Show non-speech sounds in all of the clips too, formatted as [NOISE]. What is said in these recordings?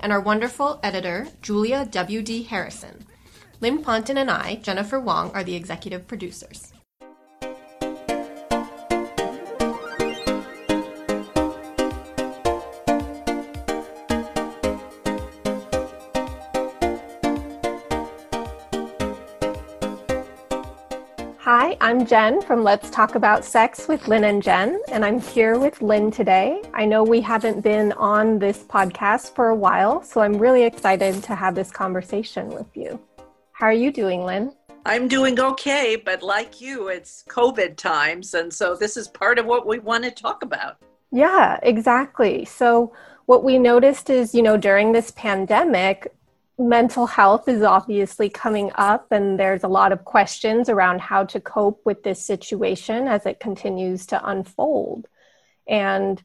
and our wonderful editor, Julia W.D. Harrison. Lynn Ponton and I, Jennifer Wong, are the executive producers. I'm Jen from Let's Talk About Sex with Lynn and Jen, and I'm here with Lynn today. I know we haven't been on this podcast for a while, so I'm really excited to have this conversation with you. How are you doing, Lynn? I'm doing okay, but like you, it's COVID times, and so this is part of what we want to talk about. Yeah, exactly. So, what we noticed is, you know, during this pandemic, mental health is obviously coming up, and there's a lot of questions around how to cope with this situation as it continues to unfold. And,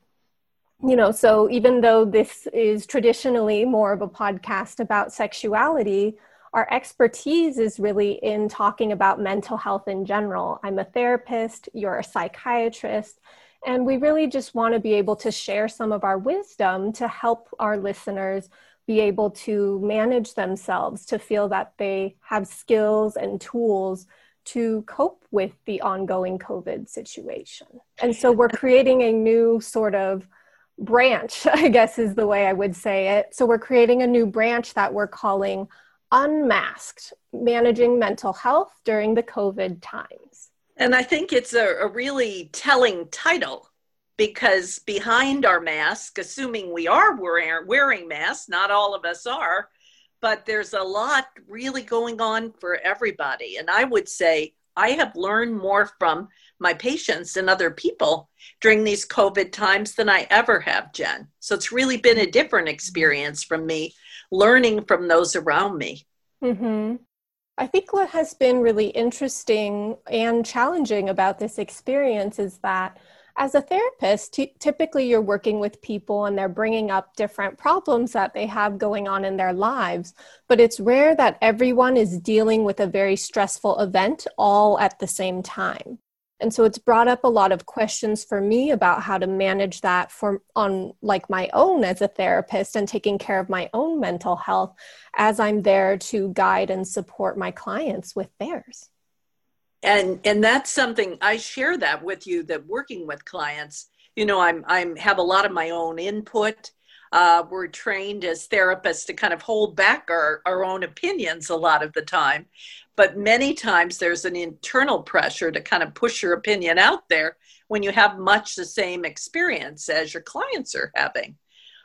you know, so even though this is traditionally more of a podcast about sexuality, our expertise is really in talking about mental health in general. I'm a therapist, you're a psychiatrist, and we really just want to be able to share some of our wisdom to help our listeners be able to manage themselves, to feel that they have skills and tools to cope with the ongoing COVID situation. And so we're creating a new sort of branch, [LAUGHS] I guess is the way I would say it. So we're creating a new branch that we're calling Unmasked Managing Mental Health During the COVID Times. And I think it's a, a really telling title because behind our mask, assuming we are wearing, wearing masks, not all of us are, but there's a lot really going on for everybody. And I would say I have learned more from my patients and other people during these COVID times than I ever have, Jen. So it's really been a different experience from me learning from those around me. Mm-hmm. I think what has been really interesting and challenging about this experience is that as a therapist, t- typically you're working with people and they're bringing up different problems that they have going on in their lives. But it's rare that everyone is dealing with a very stressful event all at the same time. And so it's brought up a lot of questions for me about how to manage that for on like my own as a therapist and taking care of my own mental health as I'm there to guide and support my clients with theirs and and that's something i share that with you that working with clients you know i'm i'm have a lot of my own input. Uh, we're trained as therapists to kind of hold back our, our own opinions a lot of the time. But many times there's an internal pressure to kind of push your opinion out there when you have much the same experience as your clients are having.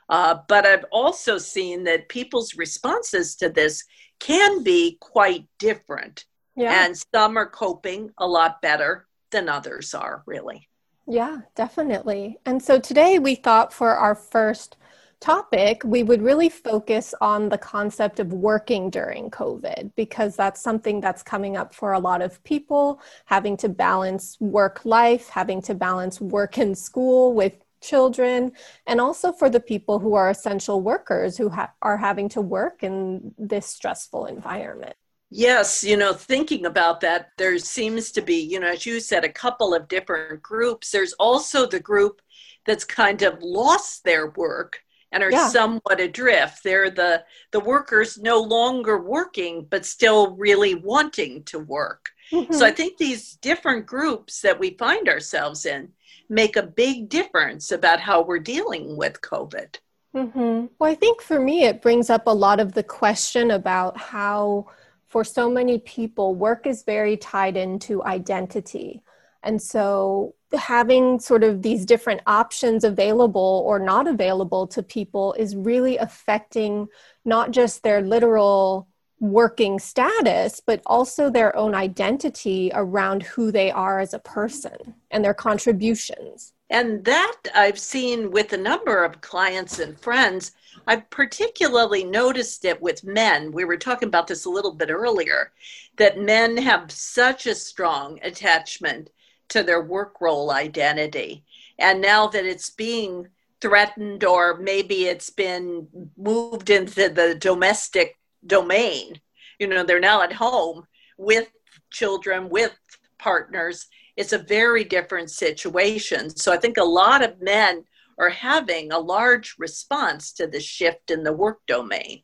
Uh, but i've also seen that people's responses to this can be quite different yeah. And some are coping a lot better than others are, really. Yeah, definitely. And so today we thought for our first topic, we would really focus on the concept of working during COVID because that's something that's coming up for a lot of people, having to balance work life, having to balance work and school with children, and also for the people who are essential workers who ha- are having to work in this stressful environment. Yes, you know, thinking about that, there seems to be, you know, as you said, a couple of different groups. There's also the group that's kind of lost their work and are yeah. somewhat adrift. They're the the workers no longer working, but still really wanting to work. Mm-hmm. So I think these different groups that we find ourselves in make a big difference about how we're dealing with COVID. Mm-hmm. Well, I think for me, it brings up a lot of the question about how for so many people, work is very tied into identity. And so having sort of these different options available or not available to people is really affecting not just their literal working status, but also their own identity around who they are as a person and their contributions. And that I've seen with a number of clients and friends. I've particularly noticed it with men. We were talking about this a little bit earlier that men have such a strong attachment to their work role identity. And now that it's being threatened or maybe it's been moved into the domestic domain, you know, they're now at home with children, with partners. It's a very different situation. So I think a lot of men are having a large response to the shift in the work domain.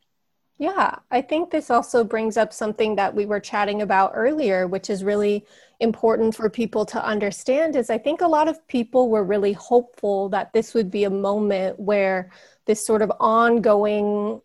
Yeah, I think this also brings up something that we were chatting about earlier, which is really important for people to understand is I think a lot of people were really hopeful that this would be a moment where this sort of ongoing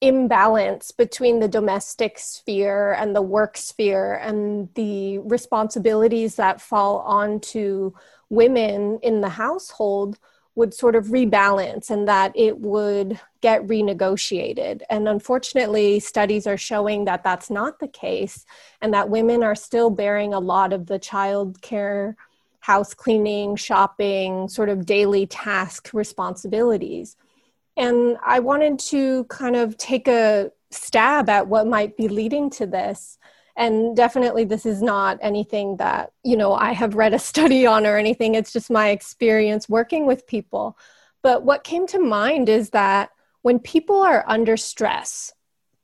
imbalance between the domestic sphere and the work sphere and the responsibilities that fall onto women in the household would sort of rebalance and that it would get renegotiated. And unfortunately, studies are showing that that's not the case and that women are still bearing a lot of the child care, house cleaning, shopping, sort of daily task responsibilities. And I wanted to kind of take a stab at what might be leading to this. And definitely this is not anything that you know i have read a study on or anything. It's just my experience working with people. But what came to mind is that when people are under stress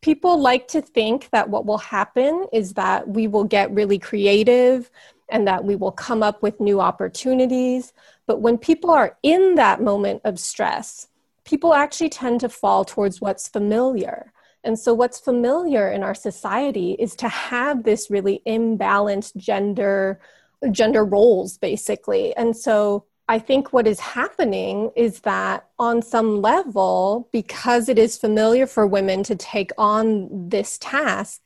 people like to think that what will happen is that we will get really creative and that we will come up with new opportunities. But when people are in that moment of stress people actually tend to fall towards what's familiar and so, what's familiar in our society is to have this really imbalanced gender gender roles, basically. And so, I think what is happening is that on some level, because it is familiar for women to take on this task,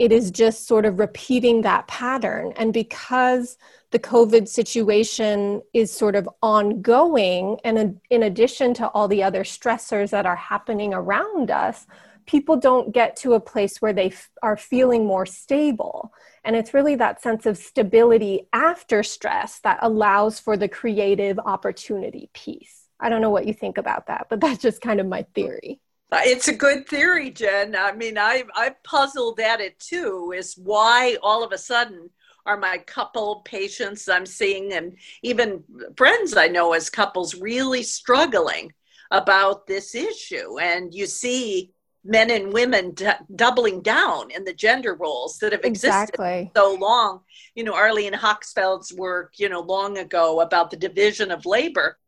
it is just sort of repeating that pattern. And because the COVID situation is sort of ongoing, and in addition to all the other stressors that are happening around us, people don't get to a place where they f- are feeling more stable. And it's really that sense of stability after stress that allows for the creative opportunity piece. I don't know what you think about that, but that's just kind of my theory. Uh, it's a good theory, Jen. I mean, I I puzzled at it too. Is why all of a sudden are my couple patients I'm seeing, and even friends I know as couples, really struggling about this issue? And you see men and women d- doubling down in the gender roles that have existed exactly. so long. You know, Arlene Hochschild's work, you know, long ago about the division of labor.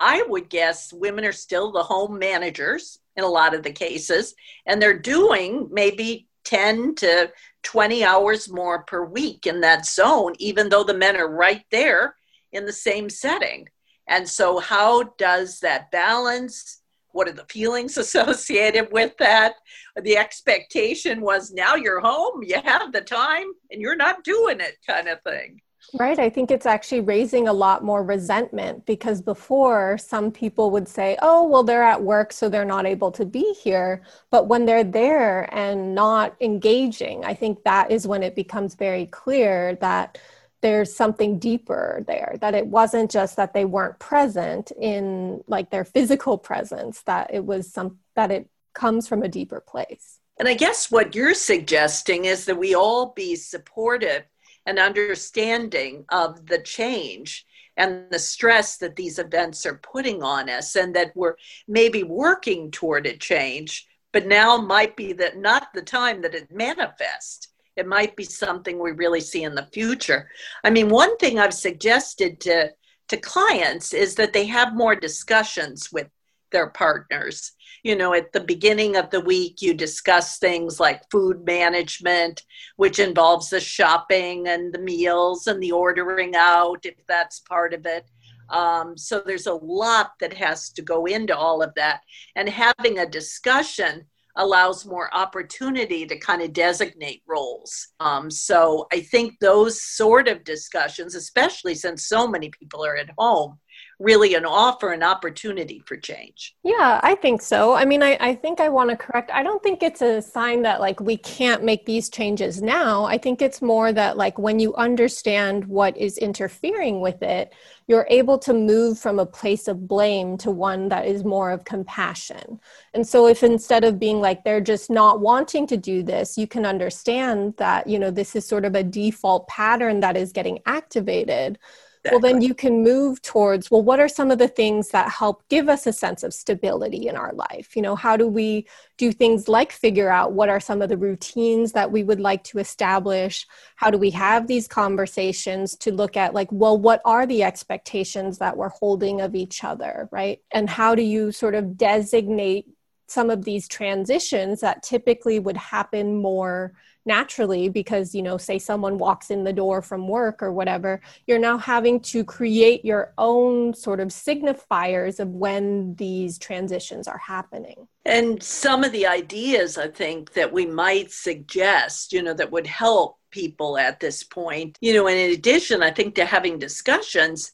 I would guess women are still the home managers in a lot of the cases, and they're doing maybe 10 to 20 hours more per week in that zone, even though the men are right there in the same setting. And so, how does that balance? what are the feelings [LAUGHS] associated with that the expectation was now you're home you have the time and you're not doing it kind of thing Right. I think it's actually raising a lot more resentment because before some people would say, oh, well, they're at work, so they're not able to be here. But when they're there and not engaging, I think that is when it becomes very clear that there's something deeper there that it wasn't just that they weren't present in like their physical presence that it was some that it comes from a deeper place and i guess what you're suggesting is that we all be supportive and understanding of the change and the stress that these events are putting on us and that we're maybe working toward a change but now might be that not the time that it manifests it might be something we really see in the future. I mean, one thing I've suggested to to clients is that they have more discussions with their partners. You know, at the beginning of the week, you discuss things like food management, which involves the shopping and the meals and the ordering out, if that's part of it. Um, so there's a lot that has to go into all of that. And having a discussion allows more opportunity to kind of designate roles. Um, so I think those sort of discussions, especially since so many people are at home, really an offer an opportunity for change. Yeah, I think so. I mean, I, I think I want to correct. I don't think it's a sign that like we can't make these changes now. I think it's more that like when you understand what is interfering with it, you're able to move from a place of blame to one that is more of compassion. And so if instead of being like they're just not wanting to do this, you can understand that, you know, this is sort of a default pattern that is getting activated Exactly. Well, then you can move towards, well, what are some of the things that help give us a sense of stability in our life? You know, how do we do things like figure out what are some of the routines that we would like to establish? How do we have these conversations to look at, like, well, what are the expectations that we're holding of each other, right? And how do you sort of designate some of these transitions that typically would happen more naturally because you know say someone walks in the door from work or whatever you're now having to create your own sort of signifiers of when these transitions are happening. And some of the ideas i think that we might suggest you know that would help people at this point you know in addition i think to having discussions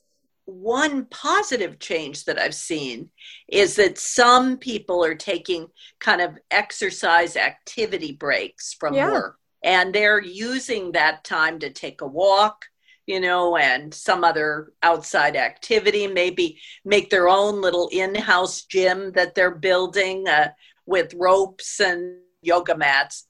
one positive change that I've seen is that some people are taking kind of exercise activity breaks from yeah. work and they're using that time to take a walk you know and some other outside activity maybe make their own little in-house gym that they're building uh, with ropes and yoga mats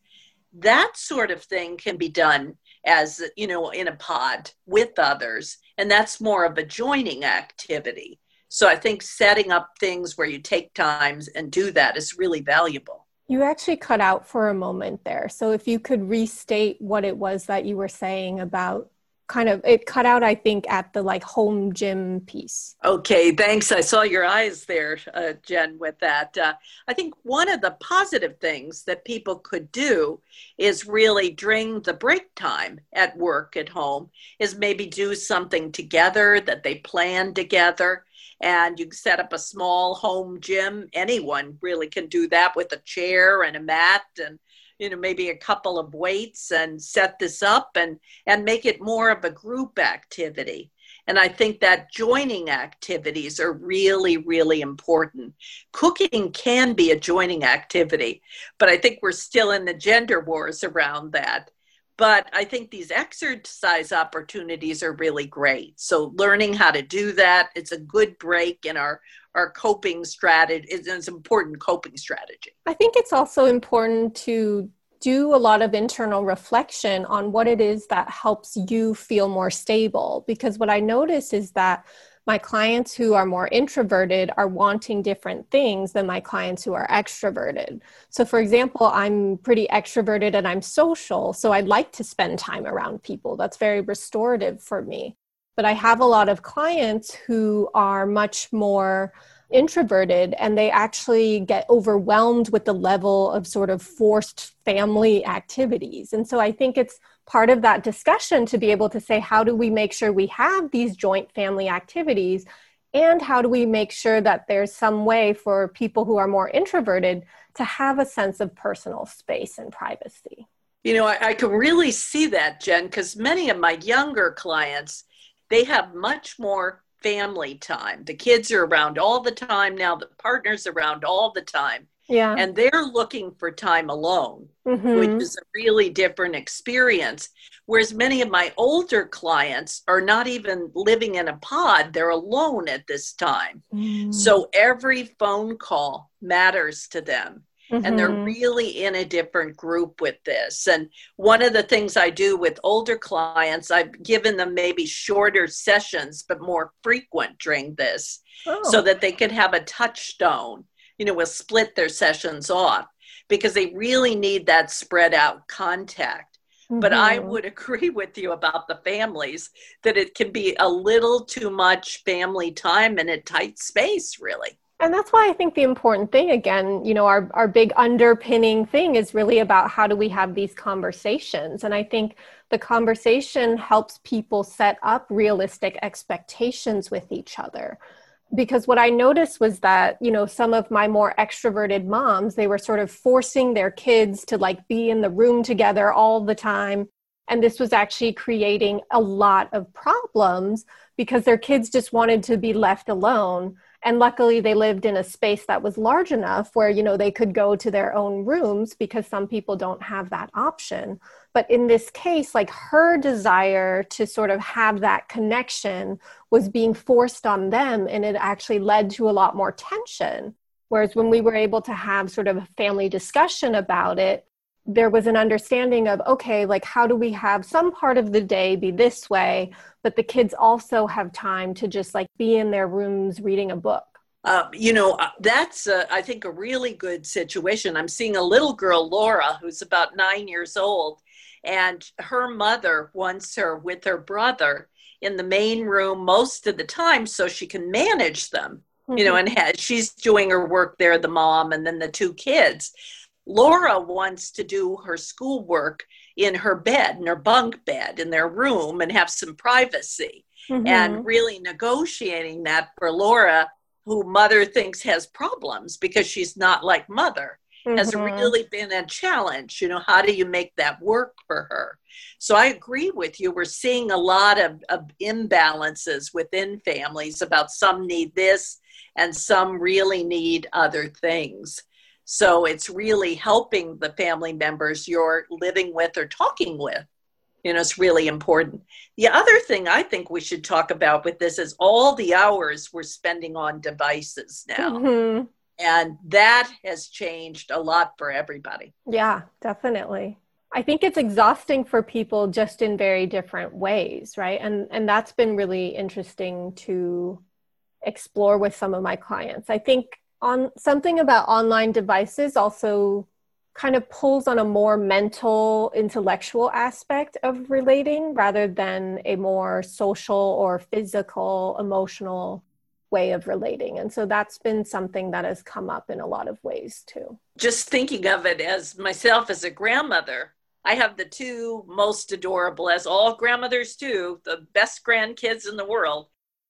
that sort of thing can be done as you know in a pod with others and that's more of a joining activity so i think setting up things where you take times and do that is really valuable you actually cut out for a moment there. So if you could restate what it was that you were saying about kind of it cut out i think at the like home gym piece. Okay thanks. I saw your eyes there uh, jen with that. Uh, i think one of the positive things that people could do is really during the break time at work at home is maybe do something together that they plan together. And you can set up a small home gym. Anyone really can do that with a chair and a mat and you know maybe a couple of weights and set this up and and make it more of a group activity. And i think that joining activities are really really important. Cooking can be a joining activity but i think we're still in the gender wars around that but I think these exercise opportunities are really great. So learning how to do that, it's a good break in our our coping strategy. It's an important coping strategy. I think it's also important to do a lot of internal reflection on what it is that helps you feel more stable because what I notice is that my clients who are more introverted are wanting different things than my clients who are extroverted. So, for example, I'm pretty extroverted and I'm social, so I like to spend time around people. That's very restorative for me. But I have a lot of clients who are much more introverted and they actually get overwhelmed with the level of sort of forced family activities. And so I think it's part of that discussion to be able to say, how do we make sure we have these joint family activities? And how do we make sure that there's some way for people who are more introverted to have a sense of personal space and privacy? You know, I, I can really see that, Jen, because many of my younger clients, they have much more family time. The kids are around all the time now, the partner's around all the time. Yeah. And they're looking for time alone, mm-hmm. which is a really different experience. Whereas many of my older clients are not even living in a pod, they're alone at this time. Mm. So every phone call matters to them. Mm-hmm. And they're mm-hmm. really in a different group with this. And one of the things I do with older clients, I've given them maybe shorter sessions, but more frequent during this, oh. so that they can have a touchstone you know, will split their sessions off because they really need that spread out contact. Mm-hmm. But I mm-hmm. would [LAUGHS] agree with you about the families that it can be a little too much family time in a tight space, really. And that's why I think the important thing, again, you know, our, our big underpinning thing is really about how do we have these conversations. And I think the conversation helps people set up realistic expectations with each other because what I noticed was that, you know, some of my more extroverted moms, they were sort of forcing their kids to like be in the room together all the time. And this was actually creating a lot of problems because their kids just wanted to be left alone and luckily they lived in a space that was large enough where you know they could go to their own rooms because some people don't have that option but in this case like her desire to sort of have that connection was being forced on them and it actually led to a lot more tension. Whereas when we were able to have sort of a family discussion about it there was an understanding of okay like how do we have some part of the day be this way but the kids also have time to just like be in their rooms reading a book. Uh, you know uh, that's i think a really good situation. I'm seeing a little girl laura who's about nine years old and her mother wants her with her brother in the main room most of the time so she can manage them you know mm-hmm. and has, she's doing her work there the mom and then the two kids Laura wants to do her schoolwork in her bed, in her bunk bed, in their room, and have some privacy. Mm-hmm. And really negotiating that for Laura, who mother thinks has problems because she's not like mother, mm-hmm. has really been a challenge. You know, how do you make that work for her? So I agree with you. We're seeing a lot of, of imbalances within families about some need this and some really need other things. So it's really helping the family members you're living with or talking with. You know, it's really important. The other thing I think we should talk about with this is all the hours we're spending on devices now. Mm-hmm. And that has changed a lot for everybody. Yeah, definitely. I think it's exhausting for people just in very different ways, right? And and that's been really interesting to explore with some of my clients. I think on something about online devices also kind of pulls on a more mental intellectual aspect of relating rather than a more social or physical emotional way of relating and so that's been something that has come up in a lot of ways too just thinking of it as myself as a grandmother i have the two most adorable as all grandmothers do the best grandkids in the world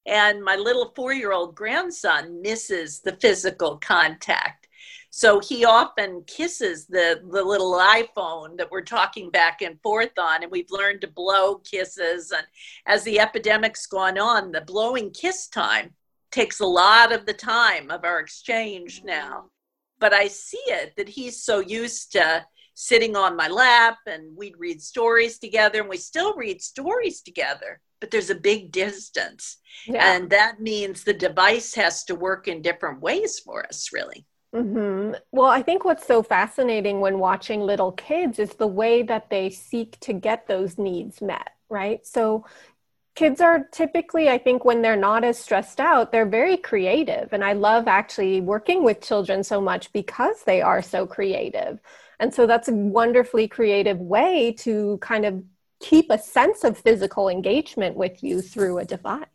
and my little four year old grandson misses the physical contact. So he often kisses the, the little iPhone that we're talking back and forth on, and we've learned to blow kisses. And as the epidemic's gone on, the blowing kiss time takes a lot of the time of our exchange now. But I see it that he's so used to sitting on my lap and we'd read stories together, and we still read stories together but there's a big distance. Yeah. And that means the device has to work in different ways for us, really. Mm-hmm. Well, I think what's so fascinating when watching little kids is the way that they seek to get those needs met, right? So, kids are typically, I think, when they're not as stressed out, they're very creative. And I love actually working with children so much because they are so creative. And so, that's a wonderfully creative way to kind of keep a sense of physical engagement with you through a device.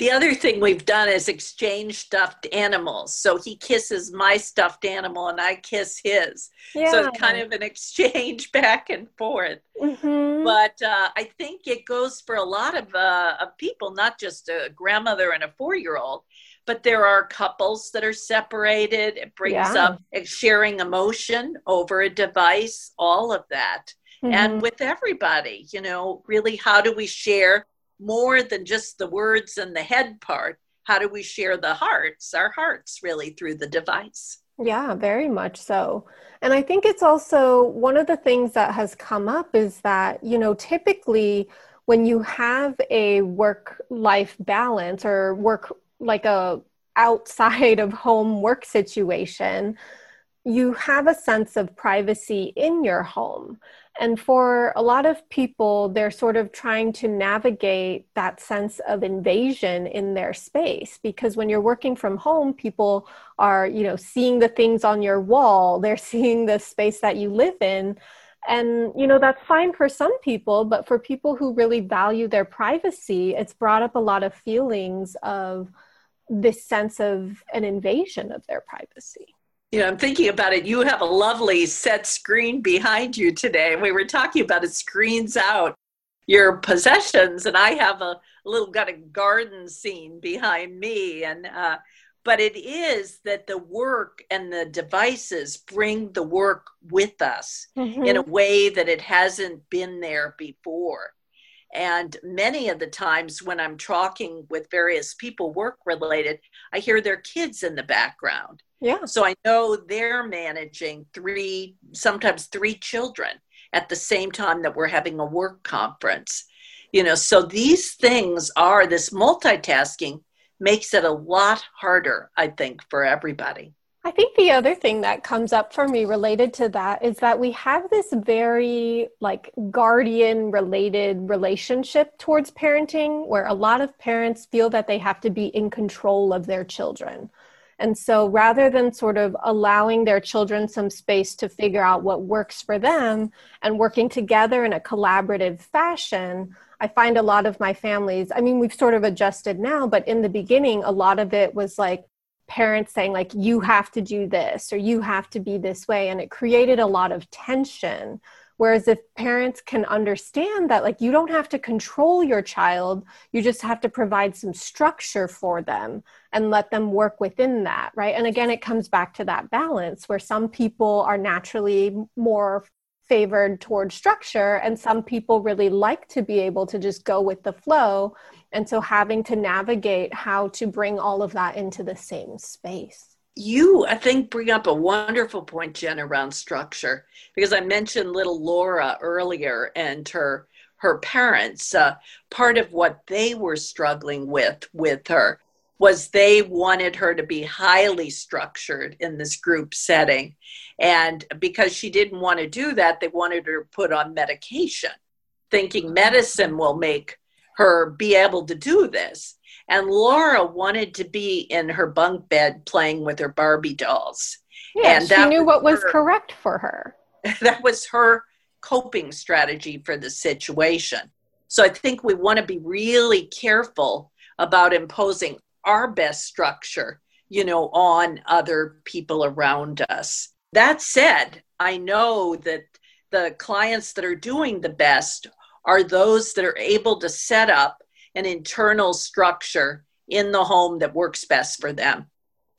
The other thing we've done is exchange stuffed animals. So he kisses my stuffed animal and I kiss his. Yeah. So it's kind of an exchange [LAUGHS] back and forth. Mm-hmm. But uh, I think it goes for a lot of, uh, of people, not just a grandmother and a four year old, but there are couples that are separated. It brings yeah. up sharing emotion over a device, all of that mm-hmm. and with everybody you know really how do we share more than just the words and the head part how do we share the hearts our hearts really through the device? Yeah very much so. And i think it's also one of the things that has come up is that you know typically when you have a work life balance or work like a outside of home work situation you have a sense of privacy in your home and for a lot of people, they're sort of trying to navigate that sense of invasion in their space because when you're working from home, people are, you know, seeing the things on your wall, [LAUGHS] they're seeing the space that you live in. And, you know, that's fine for some people, but for people who really value their privacy, it's brought up a lot of feelings of this sense of an invasion of their privacy. You know, I'm thinking about it. You have a lovely set screen behind you today. And we were talking about it screens out your possessions, and I have a little got a garden scene behind me. And uh, but it is that the work and the devices bring the work with us mm-hmm. in a way that it hasn't been there before. And many of the times when I'm talking with various people work related, I hear their kids in the background. Yeah. So I know they're managing three, sometimes three children at the same time that we're having a work conference. You know, so these things are this multitasking makes it a lot harder, I think, for everybody. I think the other thing that comes up for me related to that is that we have this very like guardian related relationship towards parenting where a lot of parents feel that they have to be in control of their children. And so rather than sort of allowing their children some space to figure out what works for them and working together in a collaborative fashion, I find a lot of my families, I mean, we've sort of adjusted now, but in the beginning, a lot of it was like parents saying, like, you have to do this or you have to be this way. And it created a lot of tension Whereas if parents can understand that, like, you don't have to control your child, you just have to provide some structure for them and let them work within that, right? And again, it comes back to that balance where some people are naturally more favored towards structure and some people really like to be able to just go with the flow. And so having to navigate how to bring all of that into the same space you i think bring up a wonderful point jen around structure because i mentioned little laura earlier and her her parents. Uh, part of what they were struggling with with her was they wanted her to be highly structured in this group setting. And because she didn't want to do that they wanted her put on medication thinking medicine will make her be able to do this and Laura wanted to be in her bunk bed playing with her Barbie dolls. Yeah, and she knew was what was her, correct for her. [LAUGHS] That was her coping strategy for the situation. So I think we want to be really careful about imposing our best structure, you know, on other people around us. That said, I know that the clients that are doing the best are those that are able to set up an internal structure in the home that works best for them.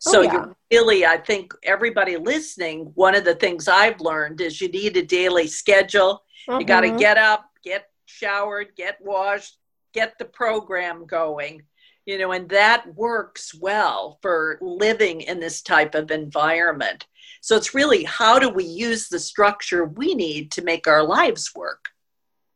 Oh, so oh, yeah. you really, I think everybody listening, one of the things I've learned is you need a daily schedule. Mm-hmm. You got to get up, get showered, get washed, get the program going. You know, and that works well for living in this type of environment. So it's really how do we use the structure we need to make our lives work?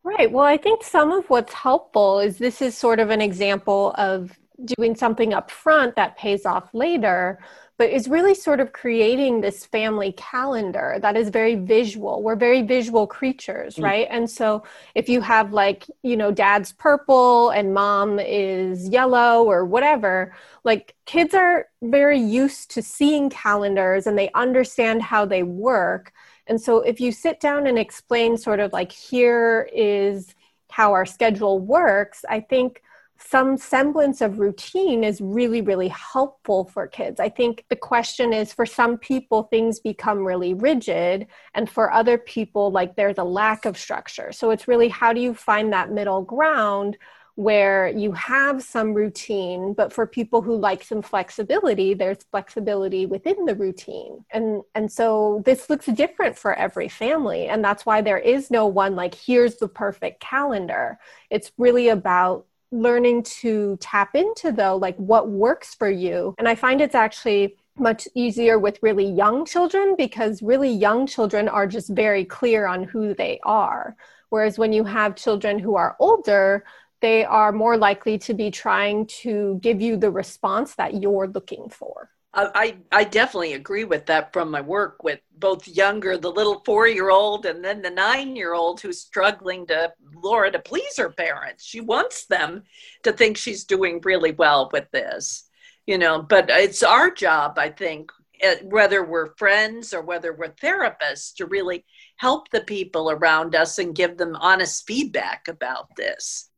Right. Well, I think some of what's helpful is this is sort of an example of doing something up front that pays off later, but is really sort of creating this family calendar that is very visual. We're very visual creatures, mm. right? And so if you have like, you know, dad's purple and mom is yellow or whatever, like kids are very used to seeing calendars and they understand how they work. And so if you sit down and explain sort of like here is how our schedule works, I think some semblance of routine is really, really helpful for kids. I think the question is for some people, things become really rigid, and for other people, like there's a lack of structure. So it's really how do you find that middle ground where you have some routine, but for people who like some flexibility, there's flexibility within the routine. And and so this looks different for every family. And that's why there is no one like here's the perfect calendar. It's really about learning to tap into though like what works for you. And I find it's actually much easier with really young children because really young children are just very clear on who they are. Whereas when you have children who are older, they are more likely to be trying to give you the response that you're looking for. I, I definitely agree with that from my work with both younger, the little four year old, and then the nine year old who's struggling to, Laura, to please her parents. She wants them to think she's doing really well with this, you know, but it's our job, I think, eh, whether we're friends or whether we're therapists, to really help the people around us and give them honest feedback about this.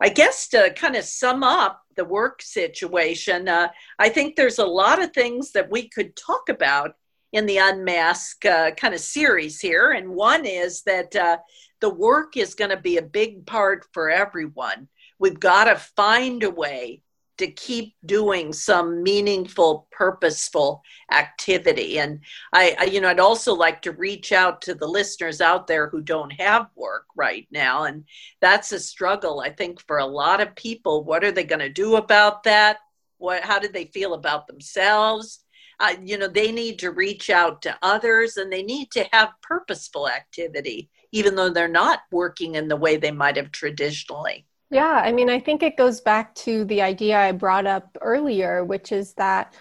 I guess to kind of sum up the work situation, uh, I think there's a lot of things that we could talk about in the Unmask uh, kind of series here. And one is that uh, the work is going to be a big part for everyone. We've got to find a way to keep doing some meaningful, purposeful activity. And I, I, you know, I'd also like to reach out to the listeners out there who don't have work right now. And that's a struggle, I think, for a lot of people. What are they going to do about that? What, how do they feel about themselves? Uh, you know, they need to reach out to others and they need to have purposeful activity, even though they're not working in the way they might have traditionally. Yeah, I mean, I think it goes back to the idea I brought up earlier, which is that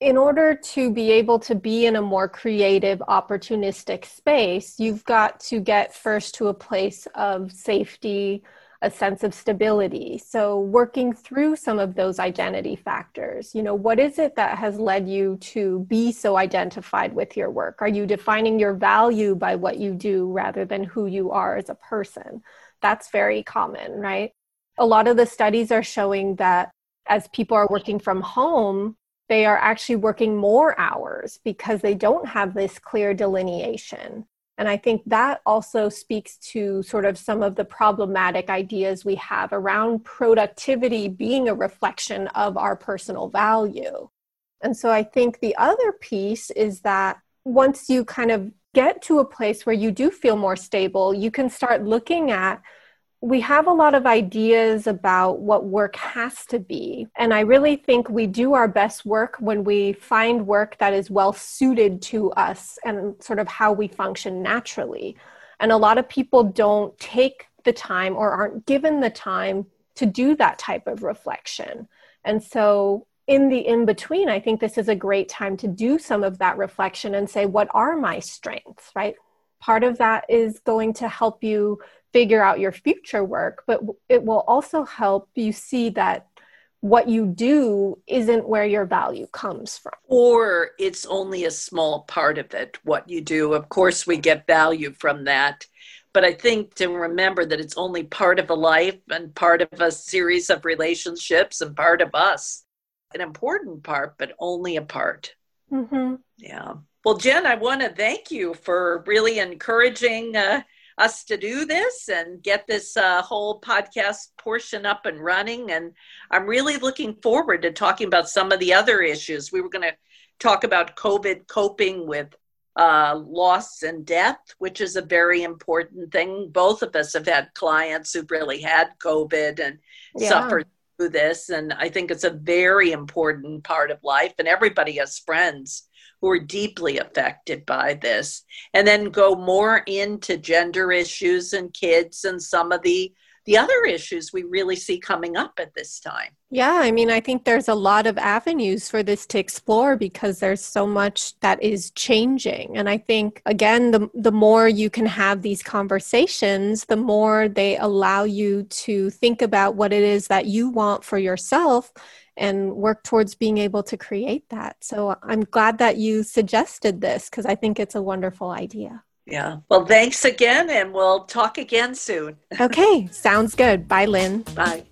in order to be able to be in a more creative, opportunistic space, you've got to get first to a place of safety, a sense of stability. So, working through some of those identity factors, you know, what is it that has led you to be so identified with your work? Are you defining your value by what you do rather than who you are as a person? That's very common, right? A lot of the studies are showing that as people are working from home, they are actually working more hours because they don't have this clear delineation. And I think that also speaks to sort of some of the problematic ideas we have around productivity being a reflection of our personal value. And so I think the other piece is that once you kind of get to a place where you do feel more stable, you can start looking at we have a lot of ideas about what work has to be. And I really think we do our best work when we find work that is well suited to us and sort of how we function naturally. And a lot of people don't take the time or aren't given the time to do that type of reflection. And so, in the in between, I think this is a great time to do some of that reflection and say, what are my strengths, right? Part of that is going to help you figure out your future work, but it will also help you see that what you do isn't where your value comes from. Or it's only a small part of it, what you do. Of course, we get value from that. But I think to remember that it's only part of a life and part of a series of relationships and part of us. An important part, but only a part. Mm-hmm. Yeah. Well, Jen, I want to thank you for really encouraging uh, us to do this and get this uh, whole podcast portion up and running. And I'm really looking forward to talking about some of the other issues. We were going to talk about COVID coping with uh, loss and death, which is a very important thing. Both of us have had clients who've really had COVID and yeah. suffered through this. And I think it's a very important part of life. And everybody has friends who are deeply affected by this, and then go more into gender issues and kids and some of the the other issues we really see coming up at this time. Yeah, I mean, I think there's a lot of avenues for this to explore because there's so much that is changing. And I think again, the the more you can have these conversations, the more they allow you to think about what it is that you want for yourself and work towards being able to create that. So I'm glad that you suggested this because I think it's a wonderful idea. Yeah. Well, thanks again, and we'll talk again soon. [LAUGHS] okay. Sounds good. Bye, Lynn. Bye.